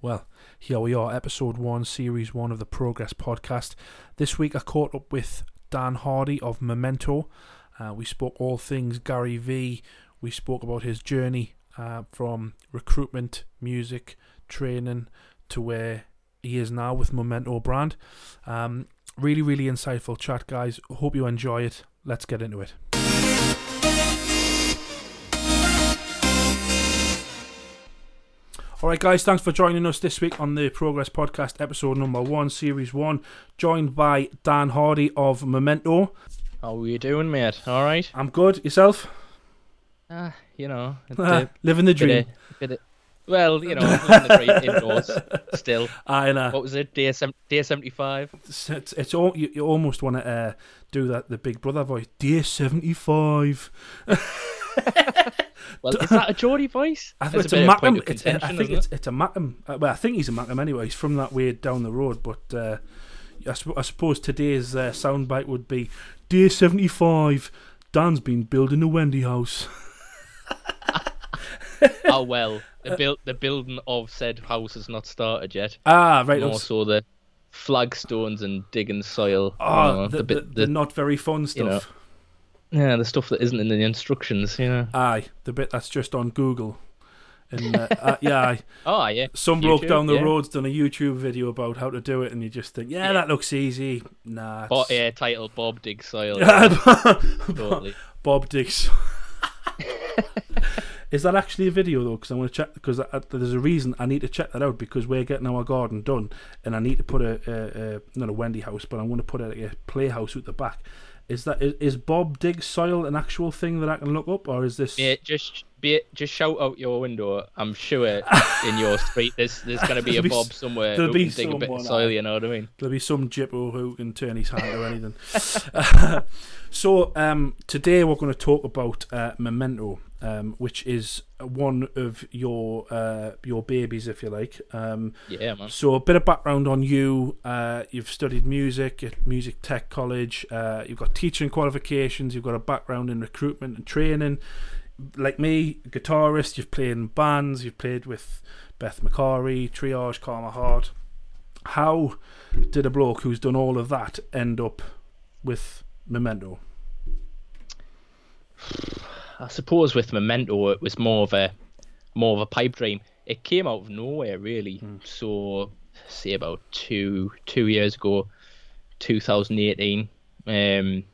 Well, here we are, episode one, series one of the Progress podcast. This week I caught up with Dan Hardy of Momento. Uh, we spoke all things Gary Vee. We spoke about his journey uh, from recruitment, music, training to where he is now with Momento brand. Um, really, really insightful chat, guys. Hope you enjoy it. Let's get into it. All right, guys, thanks for joining us this week on the Progress Podcast, episode number one, series one, joined by Dan Hardy of Momento. How are you doing, mate? All right? I'm good. Yourself? Ah, you know, Ah, a Living the bit dream. of- bit of- well, you know, living the dream indoors still. I know. What was it? Day, day 75? It's, it's, it's all, you, you almost want to uh, do that, the Big Brother voice. Day 75. Well, is that a Geordie voice? I think it's a Mackem. It's, I think it's, it's a Mackem. Uh, well, I think he's a Mackem anyway. He's from that way down the road. But uh, I, I suppose today's uh, soundbite would be Dear 75. Dan's been building a Wendy house. Oh, well, the, build, the building of said house has not started yet. Ah, right. That's- also the flagstones and digging soil. you Oh, know, the, the, the, the not very fun stuff. know, yeah, the stuff that isn't in the instructions, you know. Aye, the bit that's just on Google. And uh, uh, yeah, aye. Oh, yeah. some bloke YouTube, down the yeah. road's done a YouTube video about how to do it, and you just think, yeah, Yeah. that looks easy. Nah, it's- yeah, title Bob Dig Soil. Bob, totally. Bob Dix. Is that actually a video though? Because I want to check. Because there's a reason I need to check that out because we're getting our garden done, and I need to put a, a, a not a Wendy house, but I want to put a, a playhouse at the back. Is that is, is Bob Diggs soil an actual thing that I can look up, or is this? Yeah, just be it. just shout out your window. I'm sure in your street there's there's gonna be a be Bob somewhere there'll who be can dig a bit of soil. You know what I mean? There'll be some jippo who can turn his hand or anything. so um, today we're going to talk about uh, Momento, um, which is one of your uh, your babies, if you like. Um, Yeah, man. so a bit of background on you. Uh, you've studied music at Music Tech College. Uh, you've got teaching qualifications. You've got a background in recruitment and training. Like me, guitarist. You've played in bands. You've played with Beth McCary, Triage, Karma Heart. How did a bloke who's done all of that end up with Momento? I suppose with Momento it was more of a more of a pipe dream. It came out of nowhere really. So say about two two years ago, 2018. Um,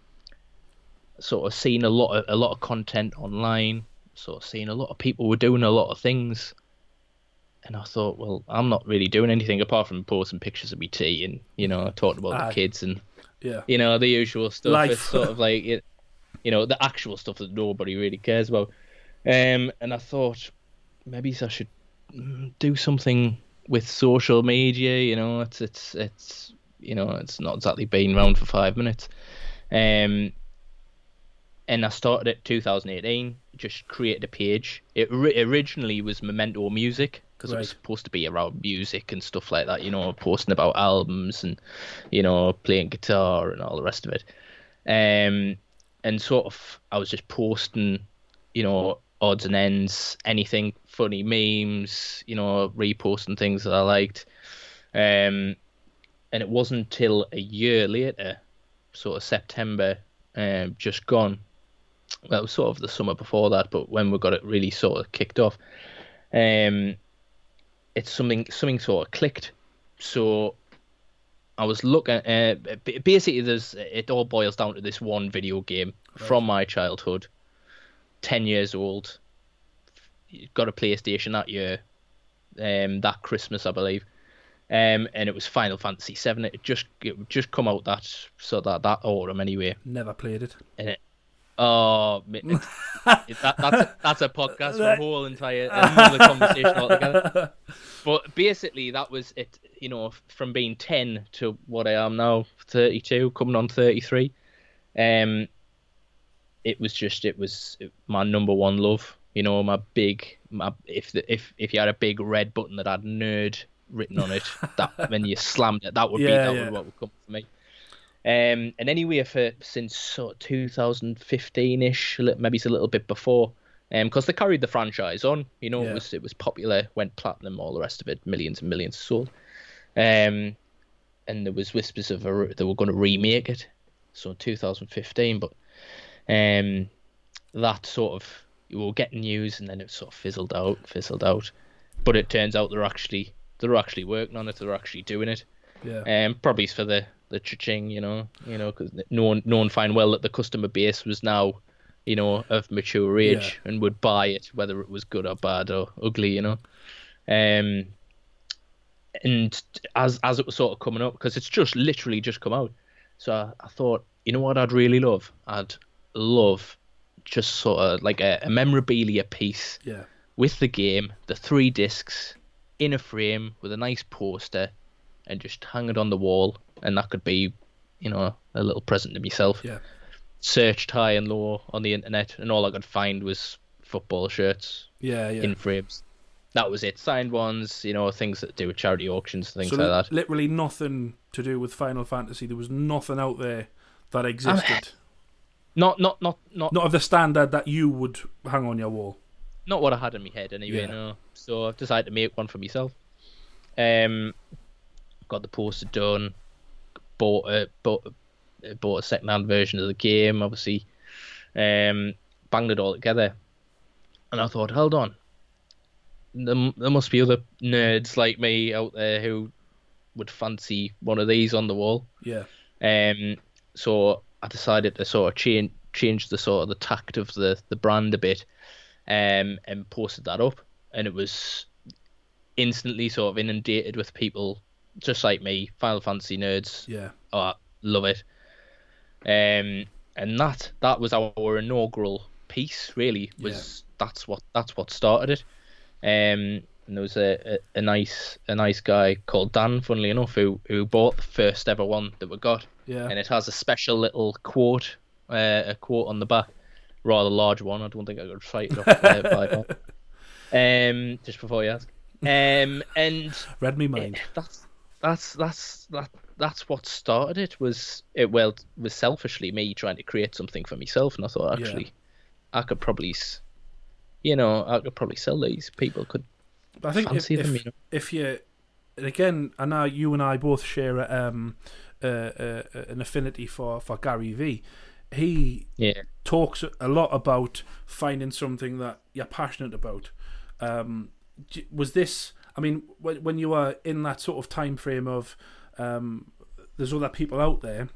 sort of seen a lot of a lot of content online. Sort of seen a lot of people were doing a lot of things. And I thought, well, I'm not really doing anything apart from posting pictures of me tea and you know talking about Aye. the kids and Yeah. you know the usual stuff. Life. It's sort of like it, you know the actual stuff that nobody really cares about. Um, and I thought maybe I should do something with social media. You know, it's it's it's you know it's not exactly been around for five minutes. Um, and I started it 2018. Just created a page. It ri- originally was Momento Music because it was supposed to be around music and stuff like that. You know, posting about albums and you know playing guitar and all the rest of it. Um, and sort of I was just posting, you know, odds and ends, anything funny memes, you know, reposting things that I liked. Um, and it wasn't until a year later, sort of September, um, just gone. Well, it was sort of the summer before that, but when we got it really sort of kicked off, um, it's something something sort of clicked. So I was looking. Uh, basically, there's it all boils down to this one video game from my childhood. Ten years old. Got a PlayStation that year. Um, that Christmas, I believe. Um, and it was Final Fantasy Seven. It just it just come out that so that that autumn anyway. Never played it. And it, oh, it, that, that's a, that's a podcast for a whole entire another conversation altogether. But basically, that was it. You know, from being ten to what I am now, thirty-two, coming on thirty-three. Um, it was just it was my number one love. You know, my big my if the, if if you had a big red button that had nerd written on it, that when you slammed it, that would be Yeah, that yeah. would what would come for me. Um, and anyway, for since sort of 2015 ish, maybe it's a little bit before, because they carried the franchise on. You know, Yeah. it was it was popular, went platinum, all the rest of it, millions and millions sold. Um, and there was whispers of a, they were going to remake it, so in 2015, but um, that sort of you were getting news, and then it sort of fizzled out, fizzled out. But it turns out they're actually they're actually working on it. They're actually doing it. Yeah. Um, probably for the the cha-ching, you know, you know, because known known fine well that the customer base was now, you know, of mature age and would buy it, whether it was good or bad or ugly, you know. Um, and as as it was sort of coming up, because it's just literally just come out, so I, I thought, you know what, I'd really love, I'd love just sort of like a, a memorabilia piece Yeah. with the game, the three discs in a frame with a nice poster, and just hang it on the wall, and that could be, you know, a little present to myself. Yeah. Searched high and low on the internet, and all I could find was football shirts Yeah. Yeah. in frames. That was it. Signed ones, you know, things that do with charity auctions, things so like that. literally nothing to do with Final Fantasy. There was nothing out there that existed. Not, not, not, not, Not of the standard that you would hang on your wall. not what I had in my head anyway. Yeah. No, so I've decided to make one for myself. Um, got the poster done. Bought a bought a, bought a second hand version of the game. Obviously, um, banged it all together, and I thought, hold on, there, there must be other nerds like me out there who would fancy one of these on the wall. Yeah. Um, so I decided to sort of change change the sort of the tact of the the brand a bit, um, and posted that up, and it was instantly sort of inundated with people just like me, Final Fantasy nerds. Yeah. Oh, love it. Um, and that that was our inaugural piece. Really, was that's what that's what started it. Um, and there was a, a, a nice a nice guy called Dan, funnily enough, who who bought the first ever one that we got Yeah. and it has a special little quote, uh, a quote on the back, rather large one. I don't think I could write it uh, by. Um, just before you ask. Um, and Read me mind. that's that's that's that that's what started it. Was it well was selfishly me trying to create something for myself, and I thought Yeah. actually, I could probably, you know, I could probably sell these. People could But I think if, them, if, you know. if you, and again, I know you and I both share a, um, uh, uh, an affinity for, for Gary Vee. He Yeah, talks a lot about finding something that you're passionate about. Um, was this? I mean, when, when you are in that sort of time frame of um, there's other people out there,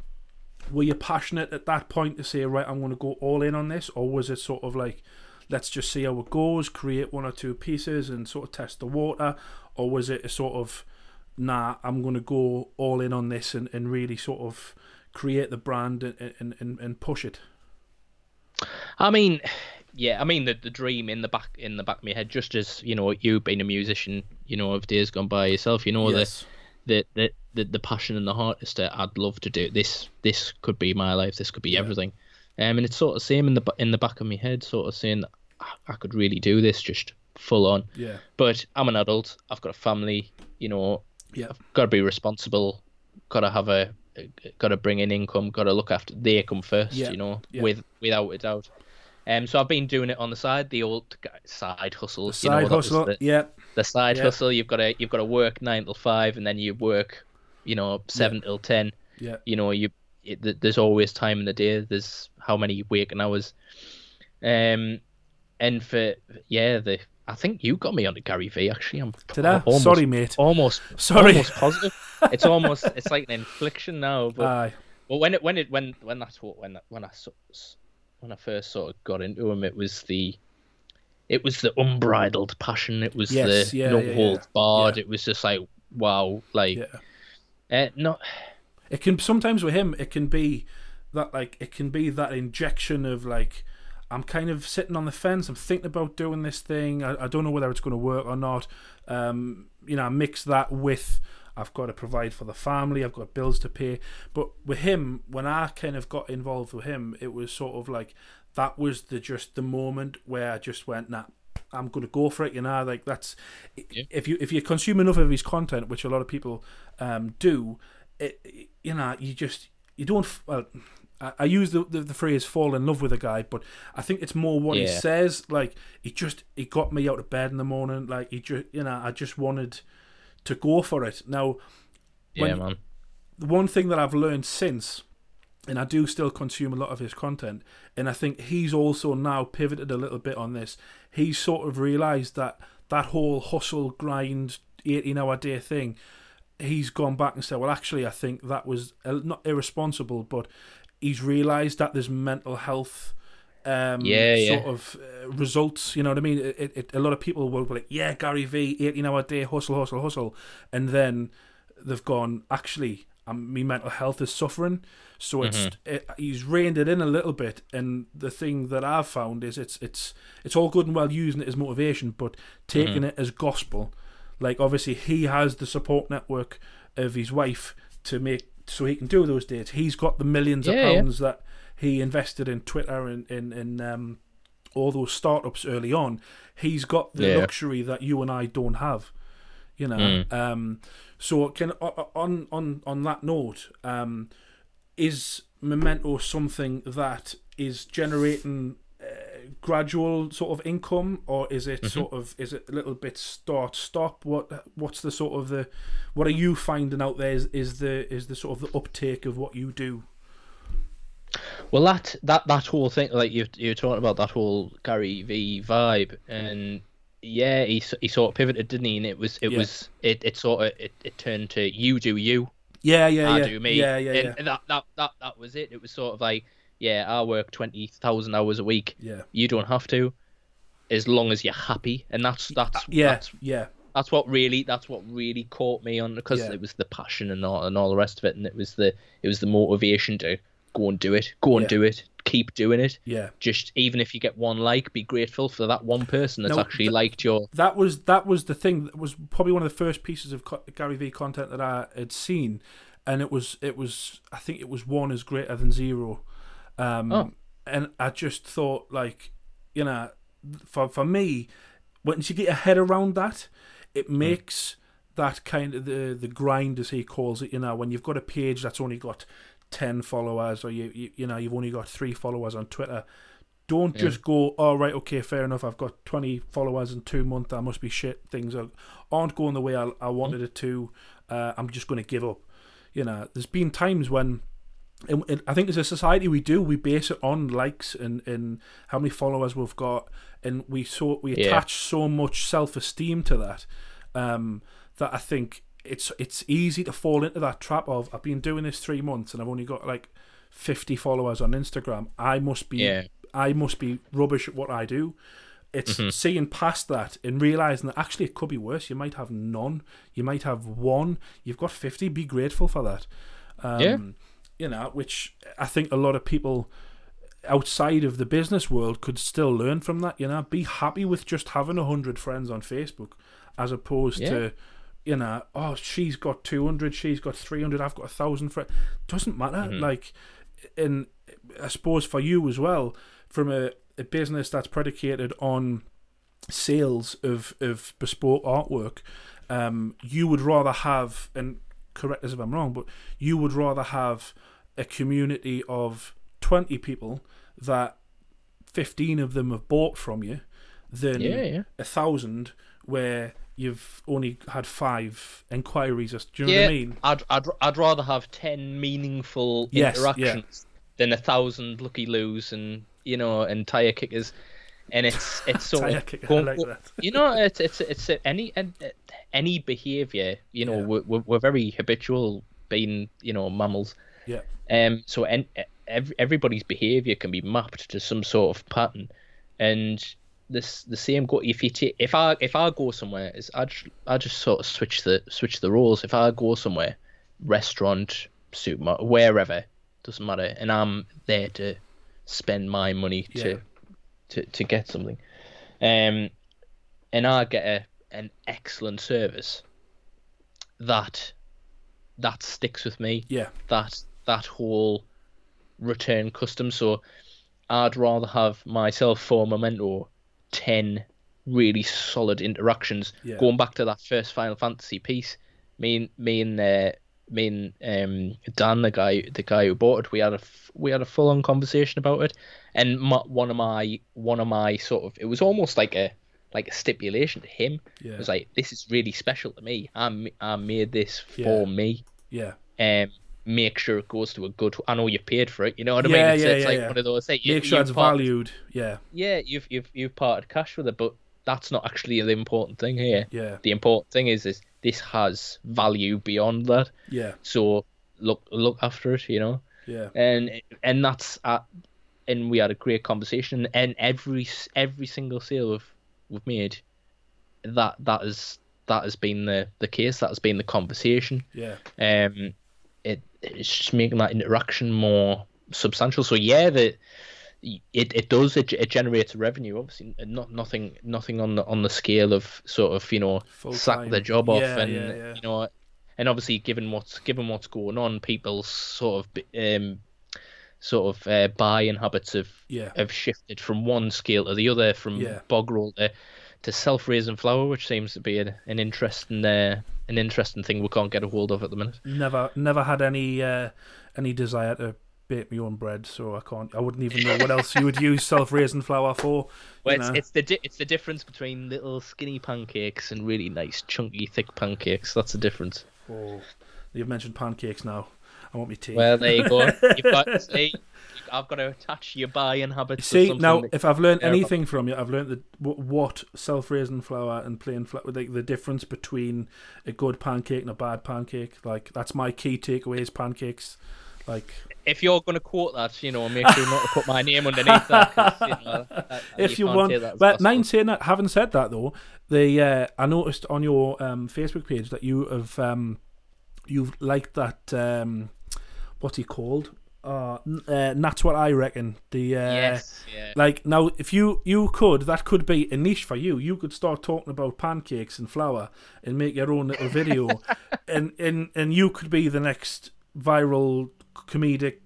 were you passionate at that point to say, right, I'm going to go all in on this, or was it sort of like, let's just see how it goes, create one or two pieces and sort of test the water, or was it a sort of, nah, I'm going to go all in on this and, and really sort of create the brand and, and, and, and push it? I mean, yeah, I mean the the dream in the back in the back of my head, just as you know, you being a musician, you know, of days gone by yourself, you know, Yes. the, the the the passion and the heart is that I'd love to do this. This could be my life. This could be Yeah. everything. Um, and it's sort of same in the in the back of my head, sort of saying I- I could really do this, just full on. Yeah. But I'm an adult. I've got a family. You know, Yeah. got to be responsible. Got to have a, got to bring in income. Got to look after. They come first. Yeah, You know, yeah. with without a doubt. Um, so I've been doing it on the side, the old side hustle. The you know, side hustle. the, Yeah. the side Yeah. hustle. You've got to you've got to work nine till five, and then you work, you know, seven till ten. Yeah. You know, you it, there's always time in the day. There's how many waking hours. Um, and for yeah, the I think you got me onto Gary Vee. Actually, I'm Did I? almost, Sorry, mate. almost Sorry. almost positive. It's almost it's like an infliction now, but Aye. well, when it when it when when that's what when when I when I first sort of got into him, it was the it was the unbridled passion. It was Yes, the yeah, no yeah, holds yeah. barred. Yeah. It was just like wow, like Yeah. uh, not It can sometimes with him, it can be that like it can be that injection of like I'm kind of sitting on the fence. I'm thinking about doing this thing. I, I don't know whether it's going to work or not. Um, you know, I mix that with I've got to provide for the family. I've got bills to pay. But with him, when I kind of got involved with him, it was sort of like that was the just the moment where I just went, nah, I'm going to go for it. You know, like that's Yeah. if you if you consume enough of his content, which a lot of people um, do, it, you know, you just you don't. Well, I, I use the, the the phrase "fall in love with a guy," but I think it's more what he says. Like he just he got me out of bed in the morning. Like he just you know I just wanted to go for it. Now Yeah, man. the one thing that I've learned since, and I do still consume a lot of his content, and I think he's also now pivoted a little bit on this. He's sort of realised that that whole hustle, grind, 18 hour day thing, he's gone back and said, well, actually, I think that was uh, not irresponsible, but he's realised that there's mental health. Um, Yeah, sort yeah. of uh, results. You know what I mean? It, it, a lot of people will be like, "Yeah, Gary Vee, eighteen hour day, hustle, hustle, hustle," and then they've gone, actually, um, my mental health is suffering. So it's Mm-hmm. it, he's reined it in a little bit. And the thing that I've found is it's it's it's all good and well using it as motivation, but taking Mm-hmm. it as gospel. Like obviously he has the support network of his wife to make so he can do those dates. He's got the millions Yeah, of yeah. pounds that he invested in Twitter and in in um, all those startups early on. He's got the Yeah. luxury that you and I don't have. You know, Mm. um, so can on on on that note, um, is Momento something that is generating uh, gradual sort of income, or is it sort of is it a little bit start stop? What what's the sort of the what are you finding out there? Is, is the is the sort of the uptake of what you do? Well, that that that whole thing, like you you're talking about that whole Gary Vee vibe, and yeah, he he sort of pivoted, didn't he? And it was it Yeah. was it, it sort of it, it turned to you do you, Yeah, yeah, I yeah, do me. yeah, yeah, and yeah, that, that that that was it. It was sort of like, yeah, I work twenty thousand hours a week. yeah, You don't have to, as long as you're happy, and that's that's uh, yeah, that's yeah, that's what really that's what really caught me on because Yeah. it was the passion and all and all the rest of it, and it was the it was the motivation to go and do it, go and Yeah. do it, keep doing it. yeah. Just even if you get one like, be grateful for that one person that's No, actually th- liked your. that was that was the thing that was probably one of the first pieces of Gary Vee content that I had seen, and it was it was I think it was one is greater than zero, um, Oh. and I just thought like, you know, for for me, once you get your head around that, it makes that kind of the the grind as he calls it. You know, when you've got a page that's only got ten followers, or you you, you know you've only got three followers on Twitter don't Yeah. just go, oh, right, okay, fair enough. I've got 20 followers in two months. I must be shit. Things are, aren't going the way I, I wanted it to. Uh, I'm just going to give up. You know, there's been times when, and, and I think as a society we do, we base it on likes and, and how many followers we've got. And we so we Yeah. attach so much self esteem to that um, that I think it's it's easy to fall into that trap of I've been doing this three months and I've only got like 50 followers on Instagram. I must be Yeah. I must be rubbish at what I do. It's seeing past that and realizing that actually it could be worse. You might have none. You might have one. You've got 50. Be grateful for that. Um, Yeah. You know, which I think a lot of people outside of the business world could still learn from that. You know, be happy with just having 100 friends on Facebook as opposed Yeah. to, you know, oh, she's got 200, she's got 300, I've got a 1,000 for it. Doesn't matter. Like, and I suppose for you as well, from a, a business that's predicated on sales of, of bespoke artwork, um, you would rather have, and correct us if I'm wrong, but you would rather have a community of 20 people that 15 of them have bought from you than Yeah, yeah. a thousand where you've only had five inquiries. Do you know yeah, what I mean? I'd, I'd I'd rather have ten meaningful Yes, yeah. interactions than a thousand lucky loos and you know and tire kickers. And it's it's of kicker, go- like go- that. you know it's it's it's any any behavior you know Yeah. we're, we're very habitual being you know mammals Yeah. um so ev- everybody's behavior can be mapped to some sort of pattern and this the same go if you ta- if i if i go somewhere is i just i just sort of switch the switch the roles if i go somewhere restaurant supermarket wherever doesn't matter and i'm there to spend my money Yeah. to to to get something um and I get a, an excellent service, that that sticks with me. Yeah. That that whole return custom. So I'd rather have myself for Momento ten really solid interactions. Yeah. Going back to that first Final Fantasy piece, me and me and uh, me and um, Dan, the guy, the guy who bought it, we had a we had a full on conversation about it, and my, one of my one of my sort of it was almost like a like a stipulation to him. Yeah. It was like this is really special to me. I I made this for me. Yeah. Um, make sure it goes to a good. I know you paid for it. You know what I Yeah, mean? It's, yeah, it's yeah, like yeah. one of those. Like, you- Make sure it's part- valued. Yeah. Yeah, you've you've you've parted cash with it, but that's not actually the important thing here. Yeah. The important thing is is this has value beyond that. Yeah. So look look after it, you know. Yeah. And and that's uh, and we had a great conversation. And every every single sale we've we've made, that that is that has been the the case. That has been the conversation. Yeah. Um, it it's just making that interaction more substantial. So yeah, the it, it does it, it generates revenue obviously not nothing nothing on the on the scale of sort of you know sack Full-time. the job off and yeah, yeah. you know and obviously given what's given what's going on people sort of um sort of uh, buying habits have Yeah. have shifted from one scale to the other from Yeah. bog roll to to self-raising flour which seems to be an, an interesting uh, an interesting thing we can't get a hold of at the minute Never, never had any uh, any desire to bake my own bread, so I can't. I wouldn't even know what else you would use self-raising flour for. Well, it's, it's the di- it's the difference between little skinny pancakes and really nice chunky thick pancakes. That's the difference. Oh, you've mentioned pancakes now. I want me tea. Well, there you go. You've got see, I've got to attach your buying habits. See now, if I've learned anything from you, I've learned that what self-raising flour and plain flour, like the difference between a good pancake and a bad pancake. Like that's my key takeaway is pancakes. Like if you're going to quote that, you know, make sure not to put my name underneath that. you know, that- if you, can't want, take that as but gospel. mind saying that. Having said that though, the uh, I noticed on your um, Facebook page that you have um, you've liked that um, what's he called? Uh, uh, that's what I reckon. The uh, yes, yeah. Like now, if you you could, that could be a niche for you. You could start talking about pancakes and flour and make your own little video, and and and you could be the next viral comedic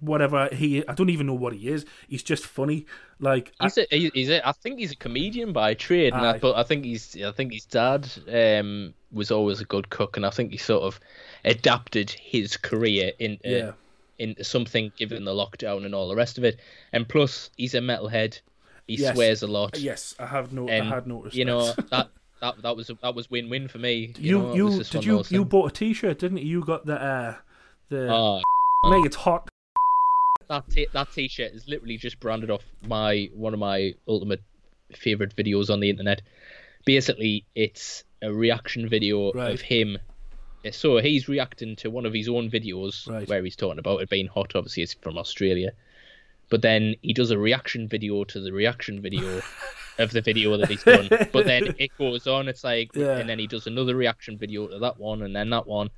whatever he. I don't even know what he is. He's just funny. Like I- He's a, he- he's a, I think he's a comedian by trade, and. I, but I think he's, I think his dad um, was always a good cook, and I think he sort of adapted his career into Yeah. into something given the lockdown and all the rest of it. And plus, he's a metalhead. He Yes. swears a lot. yes, I have no. and I had noticed. you know that. that that that was that was win win for me. you know, you, did you you bought a T-shirt, didn't you? You got the uh, the Oh, mate. It's hot. that t- that t-shirt is literally just branded off my one of my ultimate favorite videos on the internet. Basically, it's a reaction video Right. of him. So he's reacting to one of his own videos Right. where he's talking about it being hot. Obviously, it's from Australia, but then he does a reaction video to the reaction video of the video that he's done. But then it goes on. It's like, Yeah. and then he does another reaction video to that one, and then that one.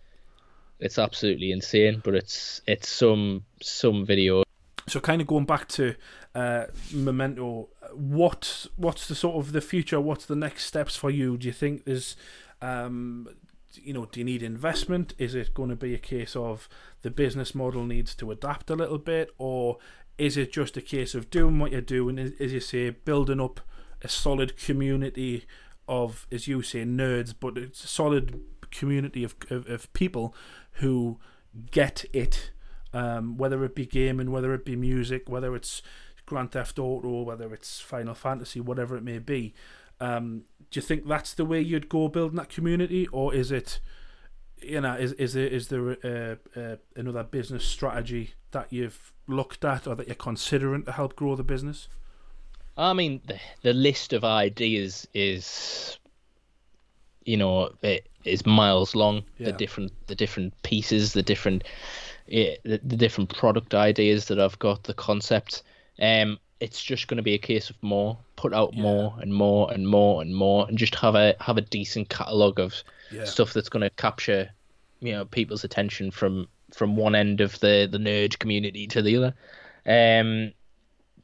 It's absolutely insane, but it's it's some some video So kind of going back to uh, Momento, what what's the sort of the future? What's the next steps for you? Do you think there's, um, you know, do you need investment? Is it going to be a case of the business model needs to adapt a little bit, or is it just a case of doing what you're doing, as you say, building up a solid community of, as you say, nerds, but it's a solid community of of, of people who get it um, whether it be gaming, whether it be music, whether it's Grand Theft Auto, whether it's Final Fantasy, whatever it may be. Um, do you think that's the way you'd go building that community, or is it, you know, is is there is there uh, uh, another business strategy that you've looked at or that you're considering to help grow the business? I mean, the, the list of ideas is, you know, it is miles long. Yeah. The different, the different pieces, the different, yeah, the, the different product ideas that I've got, the concept. Um, it's just going to be a case of more, put out Yeah. more and more and more and more, and just have a have a decent catalog of Yeah. stuff that's going to capture, you know, people's attention from from one end of the the nerd community to the other. Um,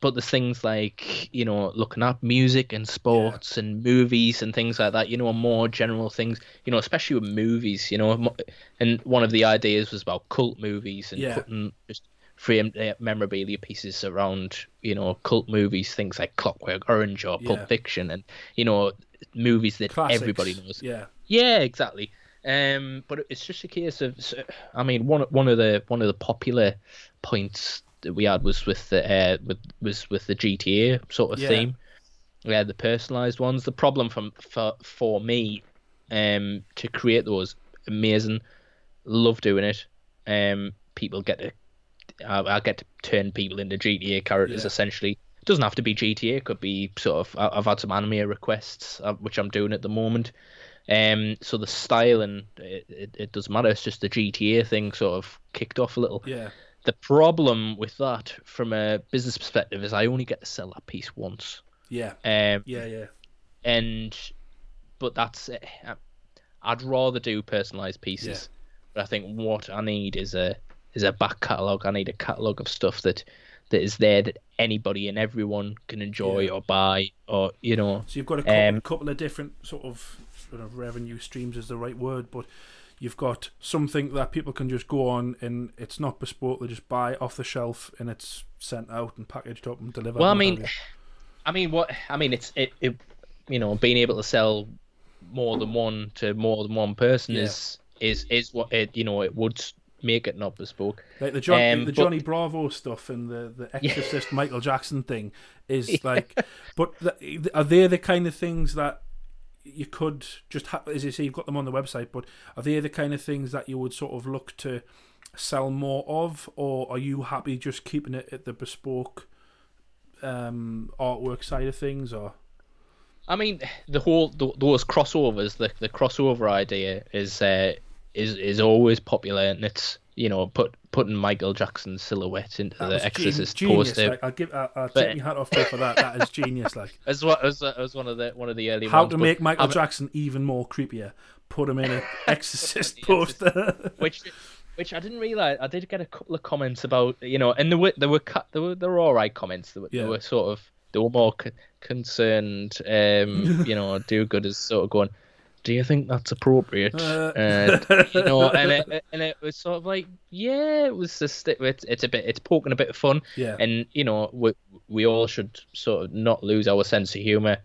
but there's things like you know looking up music and sports and movies and things like that. You know, more general things. You know, especially with movies. You know, and one of the ideas was about cult movies and Yeah. putting just framed memorabilia pieces around you know cult movies, things like Clockwork Orange or Yeah. Pulp Fiction, and you know movies that Classics. everybody knows. Yeah, Yeah, exactly. Um, but it's just a case of, I mean, one one of the one of the popular points that we had was with the uh, with was with the GTA sort of Yeah. theme. We had the personalized ones. The problem from for for me, um, to create those amazing, love doing it. Um, people get to, I, I get to turn people into GTA characters Yeah. essentially. It doesn't have to be GTA. It could be sort of. I've had some anime requests, uh, which I'm doing at the moment. Um, so the style and it, it, it doesn't matter. It's just the GTA thing sort of kicked off a little. Yeah. The problem with that, from a business perspective, is I only get to sell that piece once. Yeah. Um, Yeah. Yeah. and but that's it. I'd rather do personalized pieces. yeah. But I think what I need is a is a back catalog. I need a catalog of stuff that that is there that anybody and everyone can enjoy Yeah. or buy or you know. So you've got a couple, Um, couple of different sort of, sort of revenue streams is the right word, but you've got something that people can just go on and it's not bespoke. They just buy off the shelf and it's sent out and packaged up and delivered. Well, I mean. I mean what I mean it's it, it you know being able to sell more than one to more than one person Yeah. is is is what it you know it would make it not bespoke. like the John, um, the but- Johnny Bravo stuff and the the Exorcist Michael Jackson thing is like, but the, are they the kind of things that you could just have, as you say, you've got them on the website, but are they the kind of things that you would sort of look to sell more of, or are you happy just keeping it at the bespoke um, artwork side of things, or? I mean, the whole th those crossovers, the the crossover idea is uh, is is always popular, and it's you know put putting Michael Jackson's silhouette into that the Exorcist genius. poster. Like, I'll give, I'll, I'll But- take my hat off to for that. That is genius. Like As what as, as one of the one of the early how ones, to make Michael I'm- Jackson even more creepier. Put him in an Exorcist poster. which which I didn't realize. I did get a couple of comments about you know, and there were there were cu- there were there were all right comments. There were, Yeah. there were sort of they were more c- concerned. Um, you know, do good as sort of going. Do you think that's appropriate? Uh. Uh, you know, and it and it was sort of like, yeah, it was just it, it's it's a bit it's poking a bit of fun, yeah, and you know, we we all should sort of not lose our sense of humor.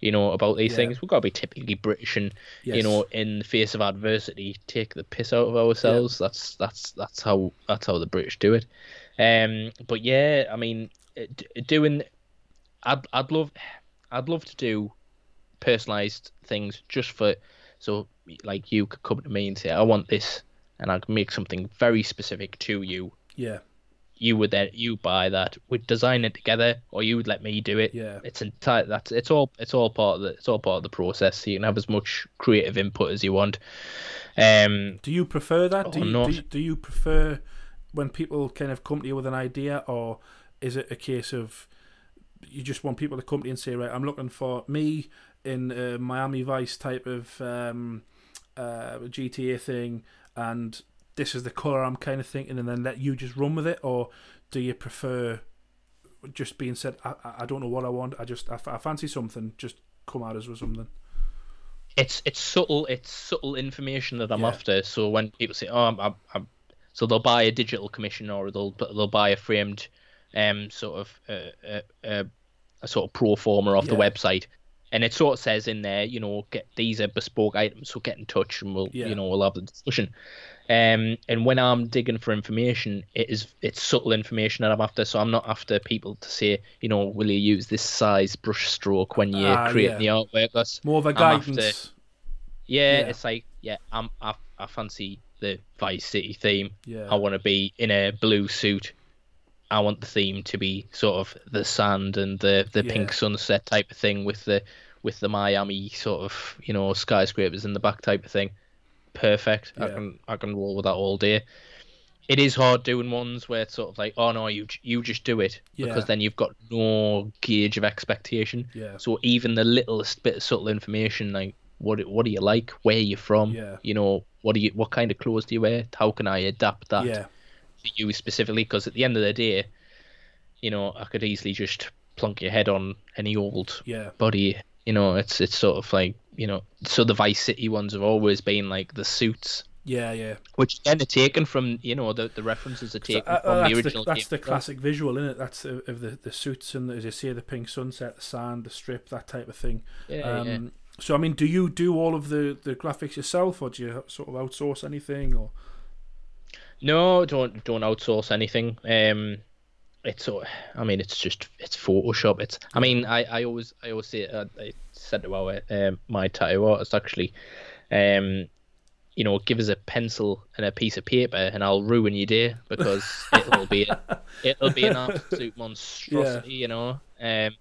You know about these Yeah. things. We've got to be typically British and you know, in the face of adversity, take the piss out of ourselves. That's that's that's how that's how the British do it. Um, but yeah, I mean, doing, I'd I'd love, I'd love to do personalized things just for, so like you could come to me and say, I want this, and I'd make something very specific to you. yeah, You would then you buy that, we'd design it together, or you would let me do it yeah. it's entire that's it's all it's all part of the it's all part of the process so you can have as much creative input as you want um Do you prefer that? Do, you, do, you, do you prefer when people kind of come to you with an idea, or is it a case of you just want people to come to you and say, right, I'm looking for me in a Miami Vice type of um, uh, GTA thing, and this is the color I'm kind of thinking, and then let you just run with it, or do you prefer just being said, I, I- don't know what I want, I just I, f- I fancy something, just come at us with something. it's it's subtle it's subtle information that i'm Yeah. after so when people say oh I'm, I'm, I'm so they'll buy a digital commission or they'll they'll buy a framed um sort of uh, uh, uh, a sort of pro forma off the website and it sort of says in there you know get these are bespoke items so get in touch and we'll Yeah. you know we'll have the discussion um and when i'm digging for information it is it's subtle information that i'm after so i'm not after people to say you know will you use this size brush stroke when you're Ah, creating yeah. the artwork that's More of a I'm after- guidance. yeah, Yeah. it's like yeah, I'm I, I fancy the Vice City theme. Yeah. I want to be in a blue suit. I want the theme to be sort of the sand and the the Yeah. pink sunset type of thing with the with the Miami sort of you know skyscrapers in the back type of thing. Perfect. I can I can roll with that all day. It is hard doing ones where it's sort of like, oh no, you you just do it Yeah. because then you've got no gauge of expectation. Yeah. So even the littlest bit of subtle information, like what what do you like, where are you from, Yeah. you know, what do you what kind of clothes do you wear, how can I adapt that Yeah. To you specifically? Because at the end of the day, you know, I could easily just plunk your head on any old Yeah. body. You know, it's it's sort of like you know, so the Vice City ones have always been like the suits. Yeah. Yeah. Which again are taken from you know the, the references are taken Uh, uh, from the that's original. the, that's the classic visual, isn't it? That's of, of the, the suits and the, as you say, the pink sunset, the sand, the strip, that type of thing. Yeah, um, yeah. So I mean, do you do all of the the graphics yourself, or do you sort of outsource anything, or? No, don't don't outsource anything. Um, it's so I mean, it's just it's Photoshop. It's I mean, I, I always I always say uh, I said to our um, my tattoo artist actually, um, you know, give us a pencil and a piece of paper, and I'll ruin your day because it'll be it'll be an absolute monstrosity, yeah. you know. Um,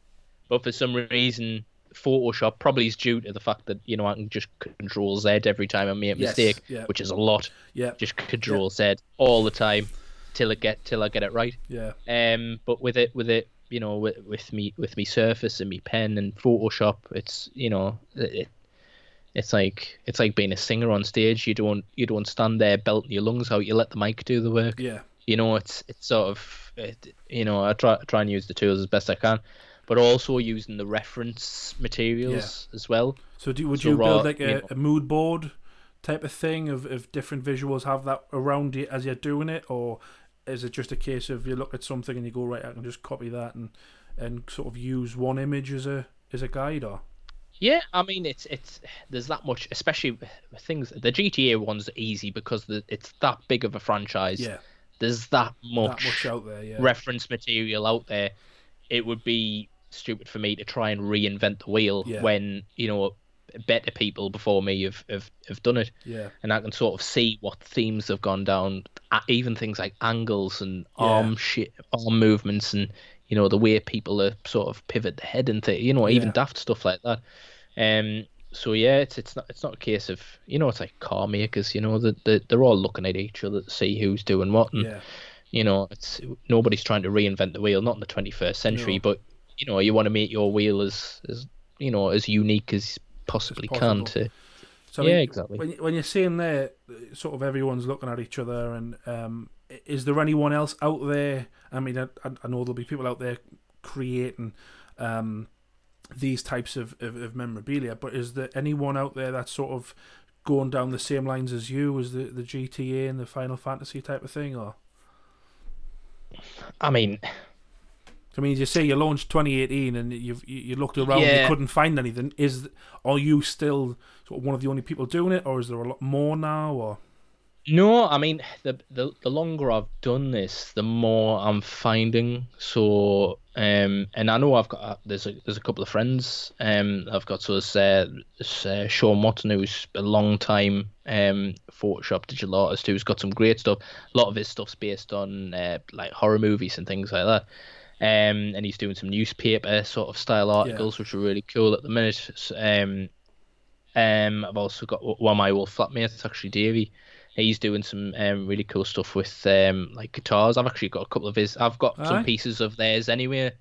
but for some reason, Photoshop probably is due to the fact that you know I can just Control Z every time I make a Yes, mistake, yeah. which is a lot. Yeah, Just Control Z all the time till it get till I get it right. yeah, Um, but with it, with it, you know, with, with me, with me Surface and me pen and Photoshop, it's you know, it, it's like it's like being a singer on stage. You don't you don't stand there belting your lungs out. You let the mic do the work. yeah, You know, it's it's sort of, it, you know, I try try and use the tools as best I can, but also using the reference materials as well. So do would So you build like you a, know. a mood board type of thing of, of different visuals? Have that around you as you're doing it, or is it just a case of you look at something and you go right, I can just copy that and and sort of use one image as a as a guide, or Yeah, I mean it's it's there's that much, especially with things. The GTA one's easy because the, it's that big of a franchise. yeah, There's that much, that much out there, yeah, reference material out there. It would be stupid for me to try and reinvent the wheel Yeah. when you know better people before me have, have have done it, yeah, and I can sort of see what themes have gone down. Even things like angles and Yeah. arm shit, arm movements, and you know the way people are sort of pivot the head and th- you know even Yeah. daft stuff like that. Um, so yeah, it's it's not it's not a case of you know it's like car makers, you know that they, they're all looking at each other to see who's doing what, and yeah, you know it's nobody's trying to reinvent the wheel, not in the 21st century, No. but you know you want to make your wheel as as you know as unique as possibly can to So I yeah mean, exactly. when when you're seeing there, sort of everyone's looking at each other, and um, is there anyone else out there? I mean, I, I I know there'll be people out there creating um, these types of, of, of memorabilia, but is there anyone out there that's sort of going down the same lines as you, as the, the GTA and the Final Fantasy type of thing, or? I mean, I mean, you say you launched 2018 and you've you, you looked around, you couldn't find anything. Is are you still sort of one of the only people doing it, or is there a lot more now? Or No, I mean the the the longer I've done this, the more I'm finding. So, um, and I know I've got uh, there's a there's a couple of friends. Um, I've got so there's, uh, there's uh, Sean Watson, who's a long time um Photoshop digital artist, who's got some great stuff. A lot of his stuff's based on uh, like horror movies and things like that. Um, and he's doing some newspaper sort of style articles, which are really cool at the minute. Um, um, I've also got one of my old flatmates, actually Davey. He's doing some um, really cool stuff with um, like guitars. I've actually got a couple of his. I've got Aye. some pieces of theirs anyway.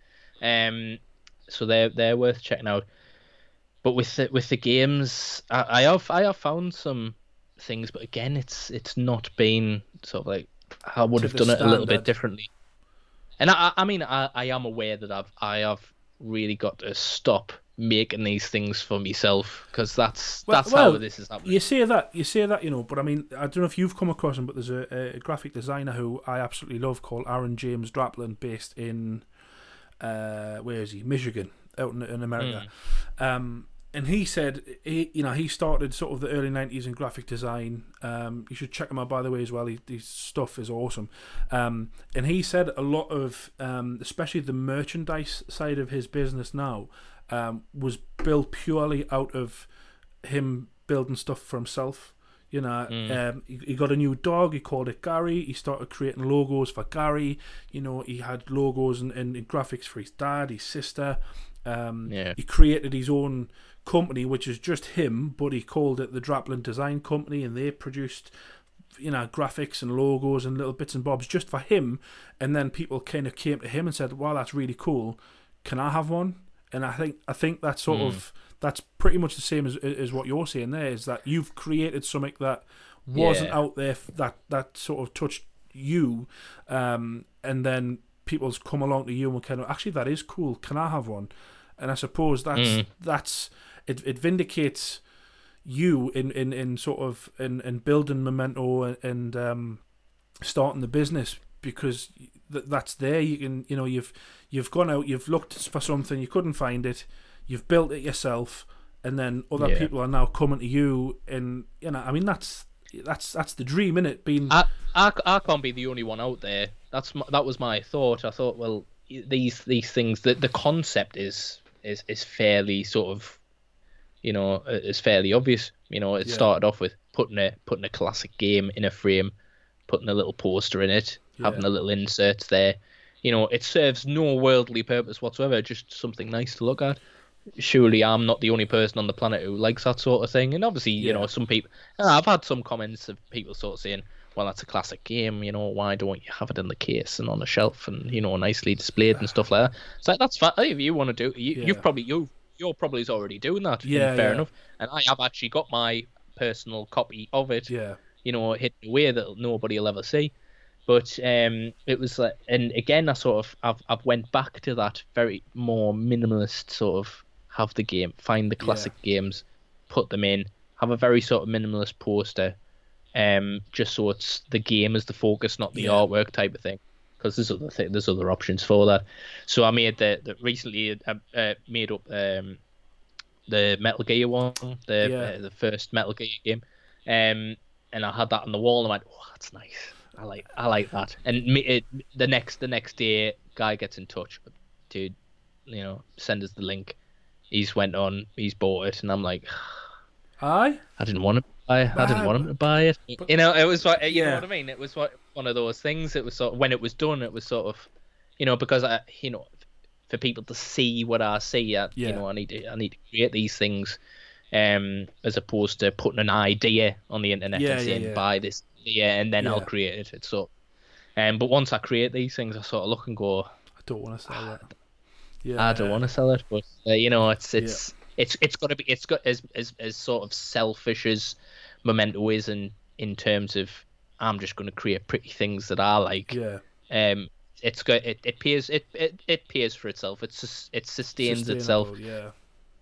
Um, so they're they're worth checking out. But with the, with the games, I, I have I have found some things, but again, it's it's not been sort of like I would have done it a little bit differently. And I I mean I, I am aware that I've I have really got to stop making these things for myself because that's Well- that's well, how this is happening. You say that, you say that, you know, but I mean, I don't know if you've come across him, but there's a, a graphic designer who I absolutely love called Aaron James Draplin, based in, uh, where is he? Michigan, out in, in America. Um, and he said, he, you know, he started sort of the early 90s in graphic design. Um, you should check him out, by the way, as well. He, his stuff is awesome. Um, and he said a lot of, um, especially the merchandise side of his business now, um, was built purely out of him building stuff for himself. You know, Mm. um, he, he got a new dog. He called it Gary. He started creating logos for Gary. You know, he had logos and, and, graphics for his dad, his sister. Um, Yeah. He created his own company, which is just him, but he called it the Draplin Design Company, and they produced, you know, graphics and logos and little bits and bobs just for him. And then people kind of came to him and said, "Wow, that's really cool. Can I have one?" And I think I think that's sort of that's pretty much the same as as what you're saying there is that you've created something that wasn't Yeah. out there that that sort of touched you, um, and then people's come along to you and kind of actually that is cool. Can I have one? And I suppose that's Mm. that's it. It vindicates you in in in sort of in in building Momento and, and um, starting the business because th- that's there. You can you know you've you've gone out, you've looked for something, you couldn't find it, you've built it yourself, and then other Yeah. people are now coming to you, and you know, I mean, that's that's that's the dream, in it? Being I, I, I can't be the only one out there. That's my, that was my thought. I thought, well, these these things, the the concept is is is fairly sort of, you know, is fairly obvious. You know, it Yeah. started off with putting a putting a classic game in a frame, putting a little poster in it, having a little insert there. You know, it serves no worldly purpose whatsoever. Just something nice to look at. Surely I'm not the only person on the planet who likes that sort of thing. And obviously, you know, some people. I've had some comments of people sort of saying, "Well, that's a classic game. You know, why don't you have it in the case and on a shelf and you know nicely displayed and stuff like that?" It's like that's fine. If you want to do, you, Yeah. you've probably you you're probably already doing that. Yeah, fair yeah. enough. And I have actually got my personal copy of it yeah, you know, hidden away that nobody will ever see. But um, it was like, and again, I sort of, I've, I've went back to that very more minimalist sort of have the game, find the classic games, put them in, have a very sort of minimalist poster, um, just so it's the game is the focus, not the Yeah. artwork type of thing. Because there's other th- there's other options for that. So I made the, the recently uh, uh, made up um, the Metal Gear one, the Yeah. uh, the first Metal Gear game, um, and I had that on the wall, and I went, "Oh, that's nice. I like I like that." And me, it, the next the next day, guy gets in touch, dude, you know, send us the link. He's went on, he's bought it, and I'm like, aye, I didn't want to buy, I didn't want him to buy it. But- you know, it was like, you Yeah. know what I mean. It was what one of those things. It was sort of, when it was done, it was sort of, you know, because I, you know, for people to see what I see, I, Yeah. you know, I need to, I need to create these things, um, as opposed to putting an idea on the internet Yeah, and saying yeah. buy this, yeah, and then I'll create it. It's sort, um, but once I create these things, I sort of look and go, I don't want to say that. Yeah, I don't want to sell it, but uh, you know, it's it's it's it's got to be it's got as as as sort of selfish as Momento is in in terms of I'm just going to create pretty things that I like. Yeah, Um, it's got it it pays it it, it pays for itself. It's it sustains itself. Yeah,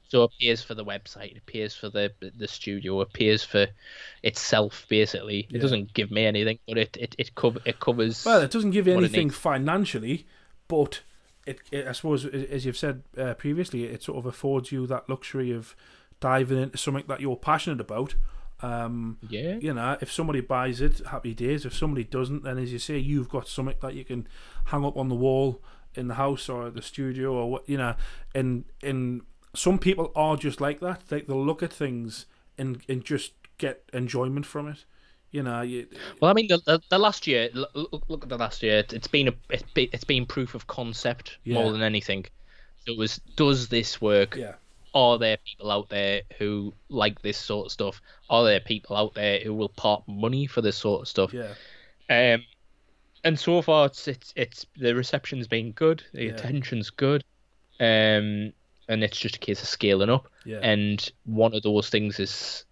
So it pays for the website. It pays for the the studio. It pays for itself basically. Yeah. It doesn't give me anything, but it it it, cover, it covers. well, it doesn't give you anything financially, but it, it, I suppose, as you've said uh, previously, it sort of affords you that luxury of diving into something that you're passionate about. Um, yeah. you know, if somebody buys it, happy days. If somebody doesn't, then as you say, you've got something that you can hang up on the wall in the house or the studio or what you know. And and some people are just like that. They they'll look at things and and just get enjoyment from it. You know, you, Well, I mean, the, the, the last year, look, look, at the last year. It's it's been a it's been, it's been proof of concept Yeah. more than anything. It was, does this work? yeah, Are there people out there who like this sort of stuff? Are there people out there who will part money for this sort of stuff? yeah, Um, and so far, it's it's it's the reception's been good, the Yeah. attention's good, um, and it's just a case of scaling up. yeah, And one of those things is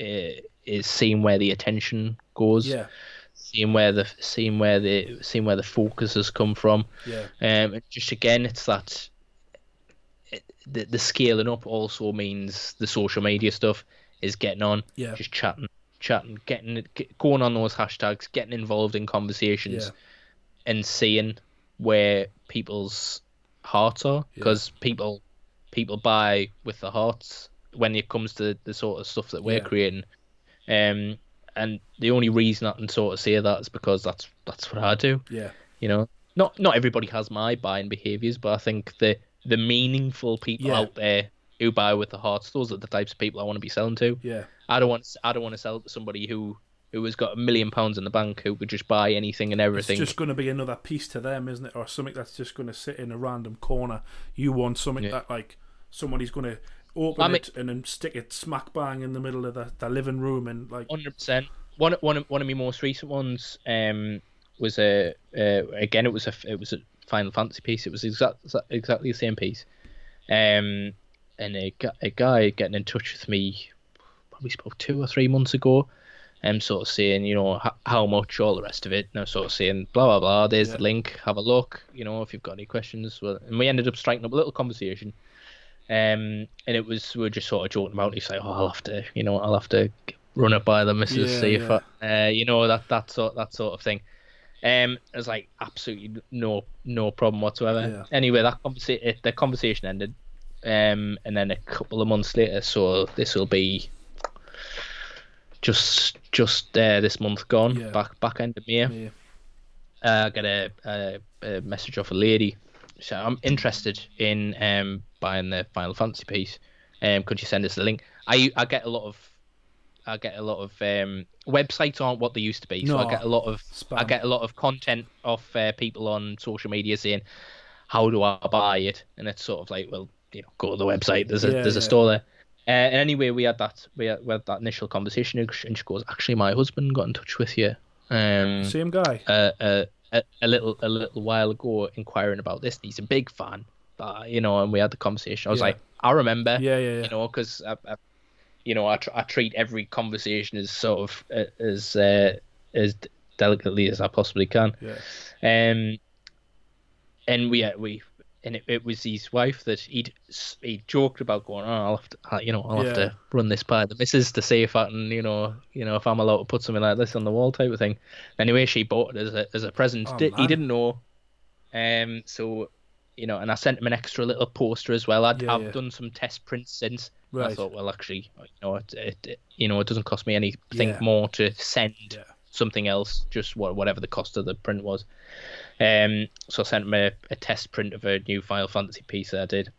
uh, is seeing where the attention goes yeah, seeing where the seeing where the seeing where the focus has come from. yeah, Um, and just again, it's that it, the the scaling up also means the social media stuff is getting on, yeah, just chatting, chatting, getting get, going on those hashtags, getting involved in conversations, yeah, and seeing where people's hearts are. Because people people buy with the hearts when it comes to the sort of stuff that we're Yeah. creating. Um and the only reason I can sort of say that is because that's that's what I do. Yeah, you know not not everybody has my buying behaviors but I think the the meaningful people Yeah. out there who buy with the hearts those are the types of people I want to be selling to yeah, I don't want I don't want to sell to somebody who who has got a million pounds in the bank who could just buy anything and everything. It's just going to be another piece to them, isn't it? Or something that's just going to sit in a random corner. You want something Yeah. that like somebody's going to open I mean- it and then stick it smack bang in the middle of the, the living room and like Hundred percent. One one of one of my most recent ones um was a uh, again it was a it was a Final Fantasy piece. It was exact exactly the same piece. Um, and a, a guy getting in touch with me probably spoke two or three months ago. Um, sort of saying, you know, h- how much, all the rest of it. And I was sort of saying, blah blah blah. There's Yeah. the link. Have a look. You know, if you've got any questions. Well, and we ended up striking up a little conversation. Um, and it was we were just sort of joking about. It. He's like, oh, I'll have to, you know, I'll have to run it by the missus, Yeah, see if. I, uh, you know, that that sort that sort of thing. Um, it was like absolutely no no problem whatsoever. Yeah. Anyway, that conversation the conversation ended. um, and then a couple of months later. So this will be just just uh, this month gone, Yeah. back back end of May. Yeah. Uh, I got a, a, a message off a lady. So I'm interested in um, buying the Final Fantasy piece. Um, could you send us the link? I I get a lot of I get a lot of um, websites aren't what they used to be. So I get a lot of I get a lot of content off uh, people on social media saying, "How do I buy it?" And it's sort of like, well, you know, go to the website. There's a Yeah, there's yeah. a store there. Uh, and anyway, we had that we had, we had that initial conversation, and she goes, "Actually, my husband got in touch with you." Um, Same guy. uh, uh, a, a little a little while ago inquiring about this. He's a big fan, you know, and we had the conversation. I was Yeah. like, I remember, Yeah, yeah, yeah. you know, because you know, I, tr- I treat every conversation as sort of uh, as uh, as delicately as I possibly can. Yeah. Um, and we uh, we and it, it was his wife that he'd he joked about going, oh, I'll have to, you know, I'll have to run this by the missus to see if I can, you know, you know, if I'm allowed to put something like this on the wall, type of thing. Anyway, she bought it as a as a present. Oh, he didn't know, um, so. You know, and I sent him an extra little poster as well. I'd, Yeah, I've yeah. done some test prints since. And I thought, well, actually, you know, it, it, you know, it doesn't cost me anything Yeah. more to send Yeah. something else, just what, whatever the cost of the print was. Um, so I sent him a, a test print of a new Final Fantasy piece that I did,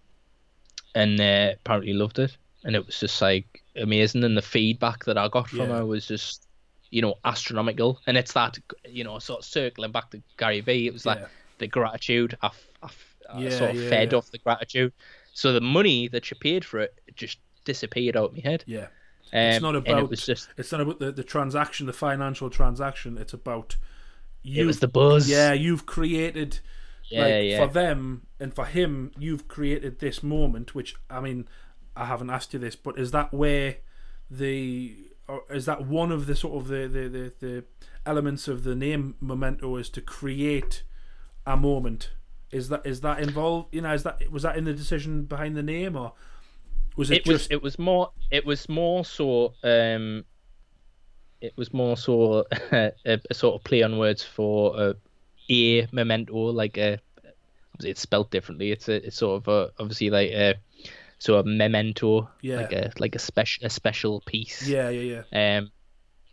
and uh, apparently loved it. And it was just like amazing, and the feedback that I got from Yeah. her was just, you know, astronomical. And it's that, you know, sort of circling back to Gary Vee. It was like Yeah. the gratitude. I, I I Yeah, sort of yeah, fed off the gratitude. So the money that you paid for it just disappeared out of my head. Yeah. Um, It's not about it was just it's not about the, the transaction, the financial transaction. It's about you. it was the buzz. yeah, you've created yeah, like yeah. for them and for him, you've created this moment. Which I mean, I haven't asked you this, but is that where the or is that one of the sort of the the, the, the elements of the name Momento is to create a moment? Is that is that involved? You know, is that was that in the decision behind the name or was it, it was just it was more it was more so um it was more so a, a sort of play on words for uh, a memento like a it's spelled differently it's a it's sort of a, obviously like a so a memento Yeah. like a like a special a special piece yeah yeah yeah um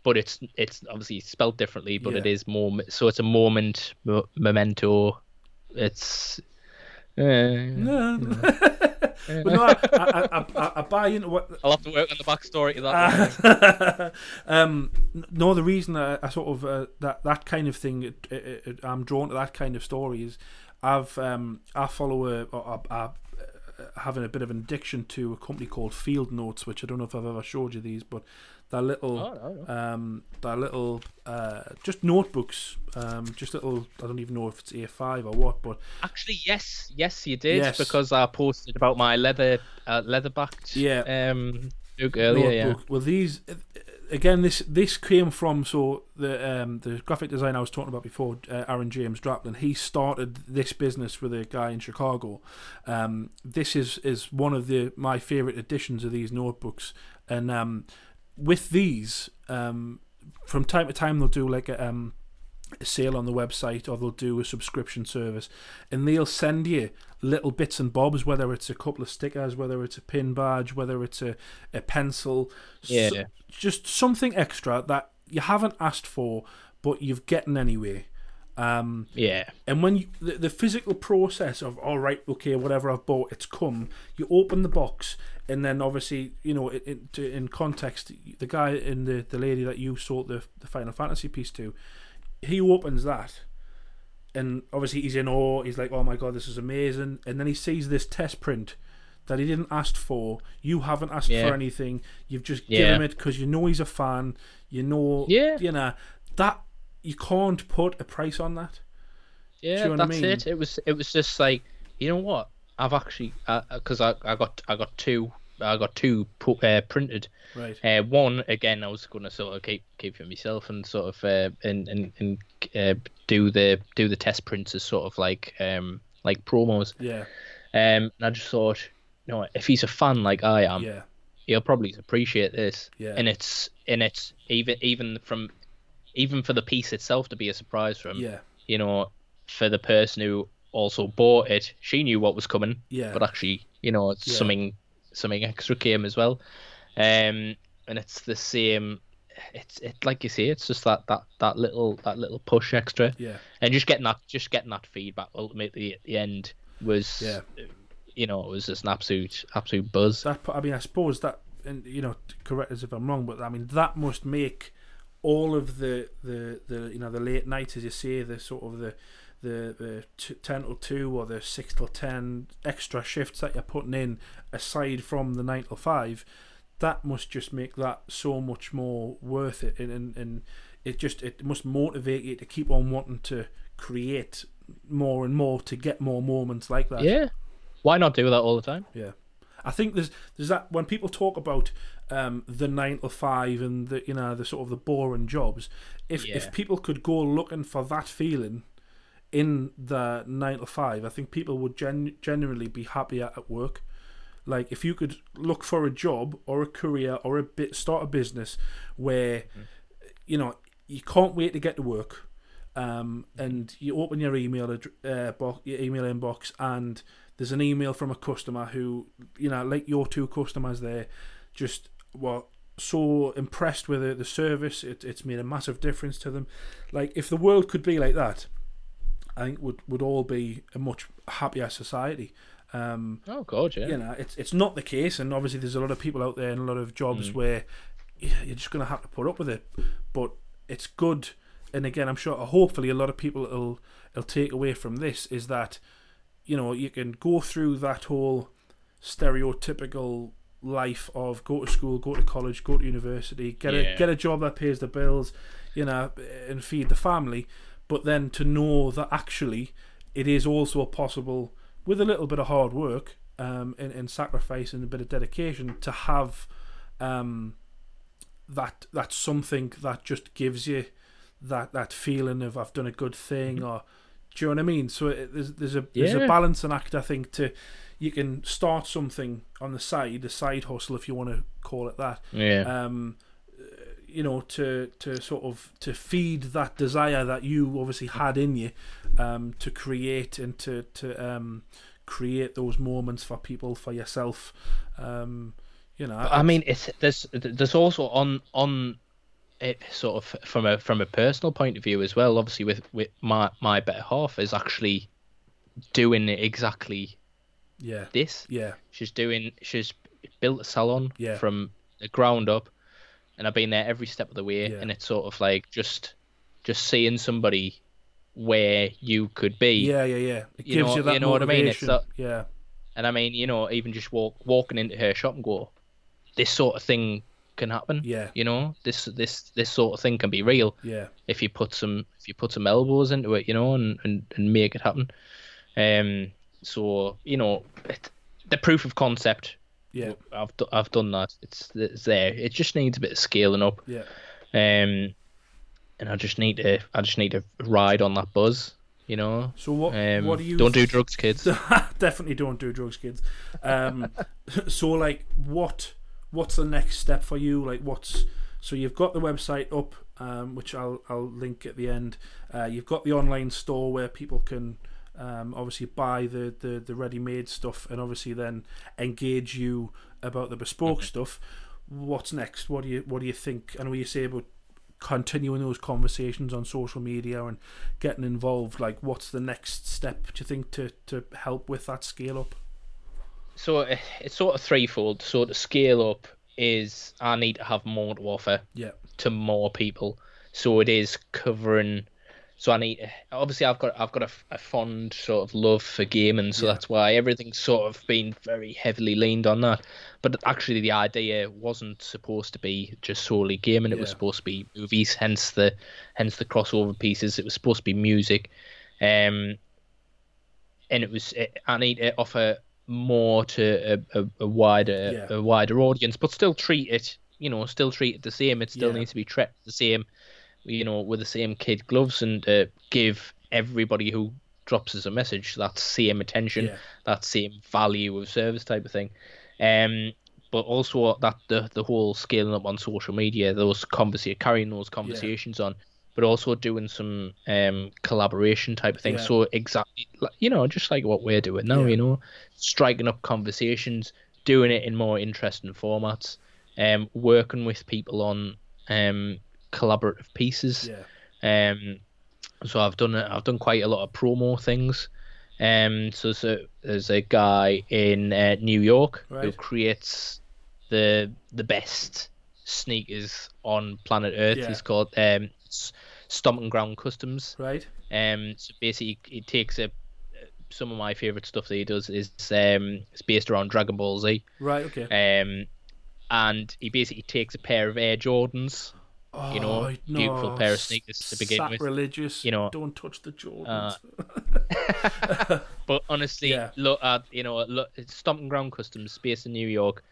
but it's it's obviously spelled differently but it Yeah. is more so it's a moment mo- memento it's uh, No. but no, I, I, I, I, I buy into what. I'll have to work on the backstory to that one. um, no, the reason I, I sort of uh, that that kind of thing, it, it, it, I'm drawn to that kind of story is, I've um, I follow a, a, a, a having a bit of an addiction to a company called Field Notes, which I don't know if I've ever showed you these, but they're little Oh, no, no. um, they're little uh, just notebooks, um, just little. I don't even know if it's A5 or what, but Actually, yes, yes, you did Yes. because I posted about my leather, uh, leather backed, Yeah. um, book earlier. Yeah. Well, these again, this this came from so the um, the graphic design I was talking about before, uh, Aaron James Draplin. He started this business with a guy in Chicago. Um, this is is one of the my favorite editions of these notebooks, and um, with these, um, from time to time they'll do like a. Um, sale on the website or they'll do a subscription service. And they'll send you little bits and bobs whether it's a couple of stickers whether it's a pin badge whether it's a, a pencil Yeah. so- just something extra that you haven't asked for but you've gotten anyway. Um, yeah, and when you, the, the physical process of all right okay whatever i've bought it's come you open the box and then obviously you know in, in, in context the guy and the, the lady that you sold the, the final fantasy piece to he opens that and obviously he's in awe he's like oh my god this is amazing and then he sees this test print that he didn't ask for you haven't asked Yeah. for anything you've just Yeah. given him it because you know he's a fan you know Yeah. you know that you can't put a price on that yeah. you know what I that's mean? it. It was, it was just like, you know what? I've actually, because I, I got, I got two, I got two pu- uh, printed. right Uh, one again, I was going to sort of keep keep for myself and sort of uh, and and, and uh, do the do the test prints as sort of like um like promos. yeah Um, and I just thought, you know, if he's a fan like I am, yeah he'll probably appreciate this. Yeah. And it's and it's even even from even for the piece itself to be a surprise for him. yeah You know, for the person who also bought it. She knew what was coming, Yeah. but actually, you know, it's Yeah. something something extra came as well. Um, and it's the same. It's it like you say, it's just that that that little that little push extra, Yeah. and just getting that just getting that feedback ultimately at the end was, Yeah. you know, it was just an absolute absolute buzz. That I mean, I suppose that, and you know, correct us if I'm wrong, but I mean that must make all of the the the you know the late night as you say, the sort of the the the t- ten till two or the six till ten extra shifts that you're putting in aside from the nine to five. That must just make that so much more worth it, and and, and it just it must motivate you to keep on wanting to create more and more to get more moments like that. Yeah, why not do that all the time? Yeah, I think there's there's that when people talk about um, the nine to five and the you know the sort of the boring jobs. If Yeah. if people could go looking for that feeling in the nine to five, I think people would gen- generally be happier at work. Like if you could look for a job or a career or a bit start a business where you know you can't wait to get to work. Um, and you open your email uh, bo- your email inbox and there's an email from a customer who you know like your two customers there just were so impressed with the, the service it, it's made a massive difference to them like if the world could be like that i think would would all be a much happier society um Oh god, yeah. you know it's it's not the case and obviously there's a lot of people out there and a lot of jobs where you're just going to have to put up with it but it's good and again i'm sure hopefully a lot of people will will take away from this is that you know you can go through that whole stereotypical life of go to school go to college go to university get Yeah. a get a job that pays the bills you know and feed the family but then to know that actually it is also possible with a little bit of hard work um, and, and sacrifice and a bit of dedication to have um, that that something that just gives you that that feeling of I've done a good thing or do you know what I mean? So it, there's there's a there's a Yeah. balancing act I think to you can start something on the side, a side hustle if you want to call it that. Yeah. Um, you know, to to sort of to feed that desire that you obviously had in you, um, to create and to to um, create those moments for people for yourself. Um, you know, I mean, it's there's there's also on on it sort of from a from a personal point of view as well. Obviously, with with my my better half is actually doing exactly yeah, this. yeah, She's doing she's built a salon Yeah. from the ground up, and I've been there every step of the way. Yeah. And it's sort of like just just seeing somebody where you could be. yeah, yeah, yeah. It You gives know- you that you know what I mean? It's motivation. that- yeah, And I mean, you know, even just walk walking into her shop and go, this sort of thing can happen. yeah, You know, this this this sort of thing can be real yeah, if you put some if you put some elbows into it, you know, and and, and make it happen. Um. So you know, it, the proof of concept. Yeah, I've I've done that. It's it's there. It just needs a bit of scaling up. yeah. Um. And I just need to I just need to ride on that buzz. You know. So what? Um, what do you don't do drugs, kids. definitely don't do drugs, kids. Um, so like, what what's the next step for you? Like, what's so you've got the website up, um, which I'll I'll link at the end. Uh, you've got the online store where people can um, obviously buy the, the the ready made stuff, and obviously then engage you about the bespoke stuff. What's next? What do you what do you think? And what you say about continuing those conversations on social media and getting involved like what's the next step do you think to to help with that scale up So uh, it's sort of threefold. So to scale up is I need to have more to offer yeah to more people. So it is covering. So I need obviously I've got I've got a, a fond sort of love for gaming, so Yeah. that's why everything's sort of been very heavily leaned on that. But actually, the idea wasn't supposed to be just solely gaming. It was supposed to be movies. Hence the hence the crossover pieces. It was supposed to be music, um, and it was I need to offer more to a, a, a wider Yeah. a wider audience, but still treat it you know still treat it the same. It still Yeah. needs to be treated the same, you know, with the same kid gloves and uh, give everybody who drops us a message that same attention, Yeah. that same value of service type of thing. Um, but also that the the whole scaling up on social media, those conversa- carrying those conversations on, but also doing some um, collaboration type of thing. Yeah. So exactly, you know, just like what we're doing now, Yeah. you know, striking up conversations, doing it in more interesting formats, um, working with people on um, collaborative pieces. Yeah. Um, so I've done I've done quite a lot of promo things. Um, so, so there's a guy in uh, New York who creates the the best sneakers on planet Earth. Yeah. He's called um, Stomping Ground Customs. Right. Um, so basically, he takes a some of my favorite stuff that he does is um, it's based around Dragon Ball Z. Right. Okay. Um, and he basically takes a pair of Air Jordans, you know, Oh, beautiful pair of sneakers to begin with. Sacrilegious. you know. don't touch the Jordans. But honestly, Yeah. look at you know, look, it's Stomping Ground Customs, based in New York.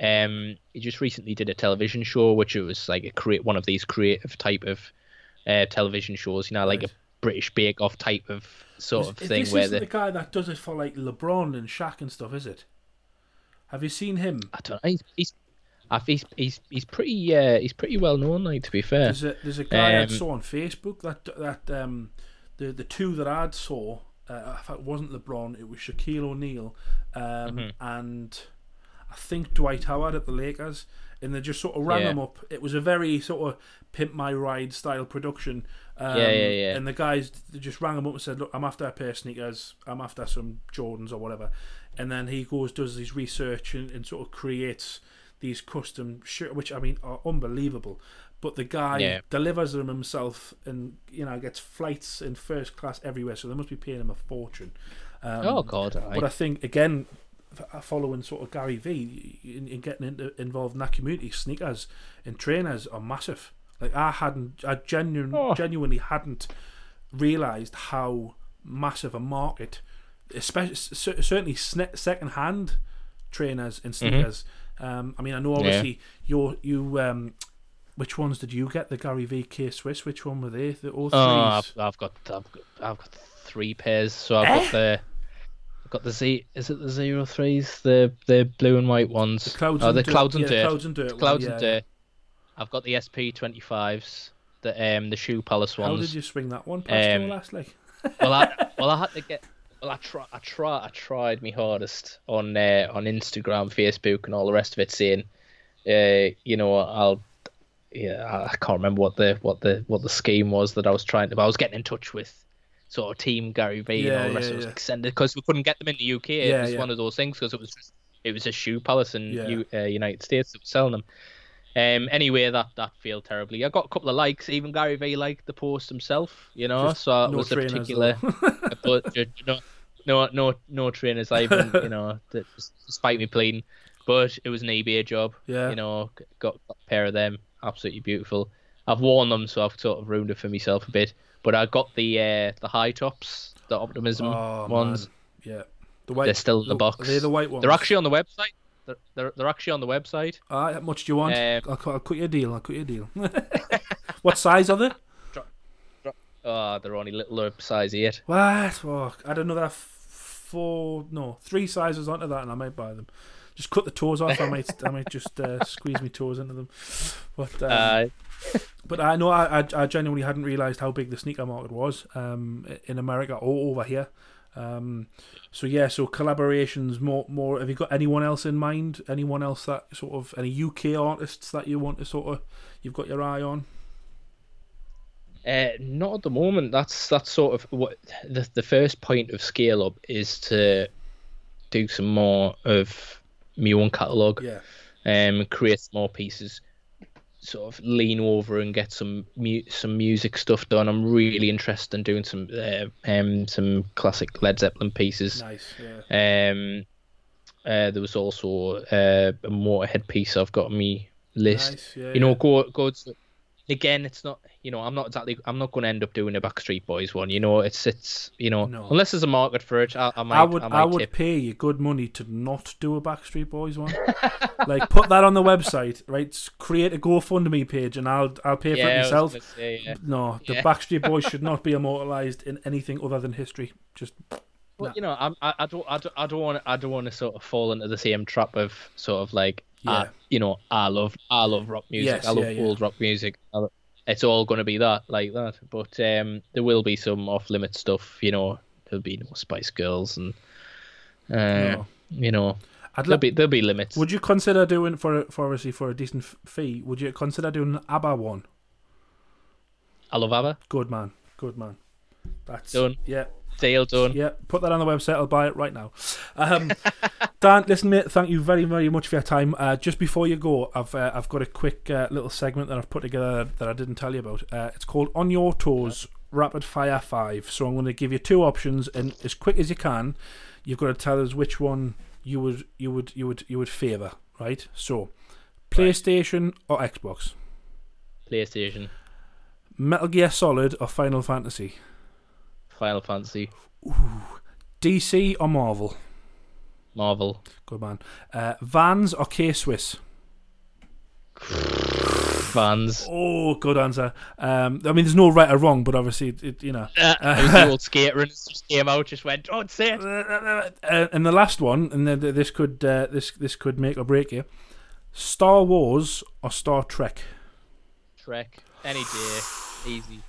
Um, he just recently did a television show, which it was like a create one of these creative type of uh, television shows. You know, like Right. a British Bake Off type of sort Is- of is thing this where isn't the the guy that does it for like LeBron and Shaq and stuff, is it? Have you seen him? I don't know. He's he's, I think he's he's he's pretty uh, he's pretty well known. Like to be fair, There's a there's a guy I Um, saw on Facebook that that um the the two that I'd saw uh, it wasn't LeBron, it was Shaquille O'Neal um, Mm-hmm. and I think Dwight Howard at the Lakers, and they just sort of rang Yeah. him up. It was a very sort of pimp my ride style production. Um, Yeah, yeah, yeah. And the guys they just rang him up and said, "Look, I'm after a pair of sneakers. I'm after some Jordans or whatever." And then he goes does his research and, and sort of creates these custom shirt, which I mean are unbelievable. But the guy Yeah. delivers them himself, and you know gets flights in first class everywhere. So they must be paying him a fortune. Um, oh god, aye. but I think again, following sort of Gary Vee, in, in getting into, involved in that community, sneakers and trainers are massive. Like I hadn't, I genuine, Oh. genuinely hadn't realised how massive a market, especially certainly second hand trainers and sneakers. Um, I mean, I know obviously you're you. Um, which ones did you get? The Gary Vee K Swiss. Which one were they? The O threes. Oh, I've, I've got I've got I've got three pairs. So I've Eh? got the I've got the Z. Is it the zero threes? The the blue and white ones. the clouds oh, and the dirt. clouds and yeah, dirt. Clouds and dirt. Clouds yeah, and yeah. dirt. I've got the SP twenty fives. The um the shoe palace ones. How did you swing that one past Um, last like? well, I well I had to get. Well, I try, I try, I tried my hardest on uh, on Instagram, Facebook, and all the rest of it, saying, uh, you know, I'll, yeah, I can't remember what the what the what the scheme was that I was trying to. But I was getting in touch with sort of Team Gary Vee and all the rest yeah, of it. yeah. Like, send it because we couldn't get them in the UK. Yeah, it was yeah. one of those things because it was just, it was a shoe palace in Yeah. U, uh, United States that was selling them. Um, anyway, that that failed terribly. I got a couple of likes. Even Gary Vee liked the post himself, you know. Just so it no was a particular but you know, no, no, no trainers. I even, you know, despite me pleading, but it was an eBay job. Yeah. You know, got, a pair of them, absolutely beautiful. I've worn them, so I've sort of ruined it for myself a bit. But I got the uh, the high tops, the Optimism Oh, ones. man. Yeah. The white. They're still in the box. They're the white ones. They're actually on the website. They're, they're, they're actually on the website. Ah, how much do you want? Um, I'll, cut- I'll cut you a deal. I'll cut you a deal. what size are they? Oh, they're only little size eight. What? Oh, I don't know that. Four, no, three sizes onto that, and I might buy them. Just cut the toes off. I might, I might just uh, squeeze my toes into them. But, um, Uh, but I know I, I, I genuinely hadn't realised how big the sneaker market was um, in America or over here. Um, so yeah, so collaborations more more. Have you got anyone else in mind? Anyone else that sort of any UK artists that you want to sort of you've got your eye on? Uh, not at the moment. That's that's sort of what the the first point of scale up is to do some more of my own catalogue. Yeah, Um, create more pieces. Sort of lean over and get some mu- some music stuff done. I'm really interested in doing some uh, um some classic Led Zeppelin pieces. nice. Yeah, Um, uh, there was also uh, a Motorhead piece I've got on my list nice. Yeah, you know yeah. go go to, again it's not you know i'm not exactly i'm not going to end up doing a backstreet boys one you know it's it's you know No. unless there's a market for it i, I might I i, would might I, would tip. pay you good money to not do a Backstreet Boys one. like put that on the website, right? Create a GoFundMe page, and I'll I'll pay for yeah, it myself. say, yeah. No, the Yeah. Backstreet Boys should not be immortalized in anything other than history. Just but Nah. you know I'm, I, I don't i don't i don't want i don't want to sort of fall into the same trap of sort of like Yeah. uh, you know i love i love rock music Yes, i love yeah, yeah. old rock music I lo- it's all going to be that like that. But um, there will be some off limit stuff. You know, there'll be no Spice Girls and uh, No. you know I'd there'll li- be there'll be limits. would you consider doing for for obviously for a decent fee? Would you consider doing an ABBA one? I love ABBA. Good man, good man. That's Done. Yeah, Deal done. yeah. Put that on the website. I'll buy it right now. Um, Dan, listen, mate. Thank you very, very much for your time. Uh, just before you go, I've uh, I've got a quick uh, little segment that I've put together that I didn't tell you about. Uh, it's called On Your Toes Rapid Fire Five. So I'm going to give you two options, and as quick as you can, you've got to tell us which one you would you would you would you would favour. Right. So, PlayStation or Xbox, PlayStation, Metal Gear Solid or Final Fantasy, Final Fantasy, DC or Marvel. Marvel, Good man. Uh, Vans or K Swiss. Vans. Oh, good answer. Um, I mean, there's no right or wrong, but obviously, it, it, you know. Uh, it was the old skater and just came out, just went, don't say it. Uh, and the last one, and then this could uh, this this could make or break you. Star Wars or Star Trek? Trek, any day, easy.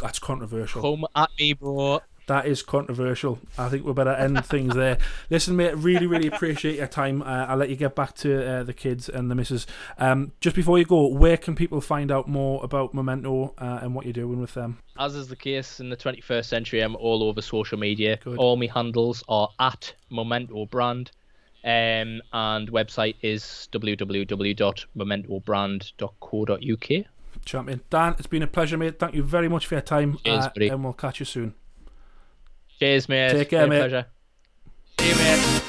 That's controversial. Come at me, bro. That is controversial. I think we better end things there. Listen, mate, really, really appreciate your time. Uh, I'll let you get back to uh, the kids and the missus. Um, just before you go, where can people find out more about Momento uh, and what you're doing with them? As is the case in the 21st century, I'm all over social media. Good. All my handles are at Momento Brand. Um, and website is www.momentobrand.co.uk. Champion. Dan, it's been a pleasure, mate. Thank you very much for your time. Cheers, uh, and we'll catch you soon. Cheers, mate. Take care, mate. Pleasure. See you, mate.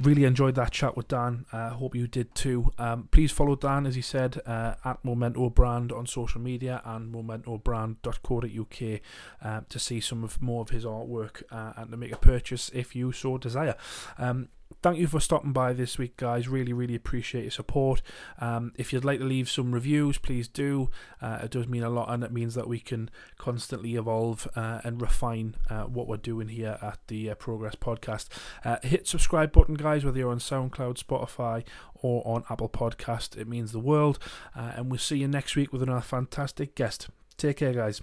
Really enjoyed that chat with Dan. I uh, hope you did too. Um, please follow Dan, as he said, uh, at Momento Brand on social media and momentobrand.co.uk uh, to see some of more of his artwork uh, and to make a purchase if you so desire. Um, thank you for stopping by this week, guys. Really, really appreciate your support. Um, if you'd like to leave some reviews, please do. Uh, it does mean a lot, and it means that we can constantly evolve uh, and refine uh, what we're doing here at the uh, Progress Podcast. Uh, hit subscribe button, guys, whether you're on SoundCloud, Spotify, or on Apple Podcast. It means the world. Uh, and we'll see you next week with another fantastic guest. Take care, guys.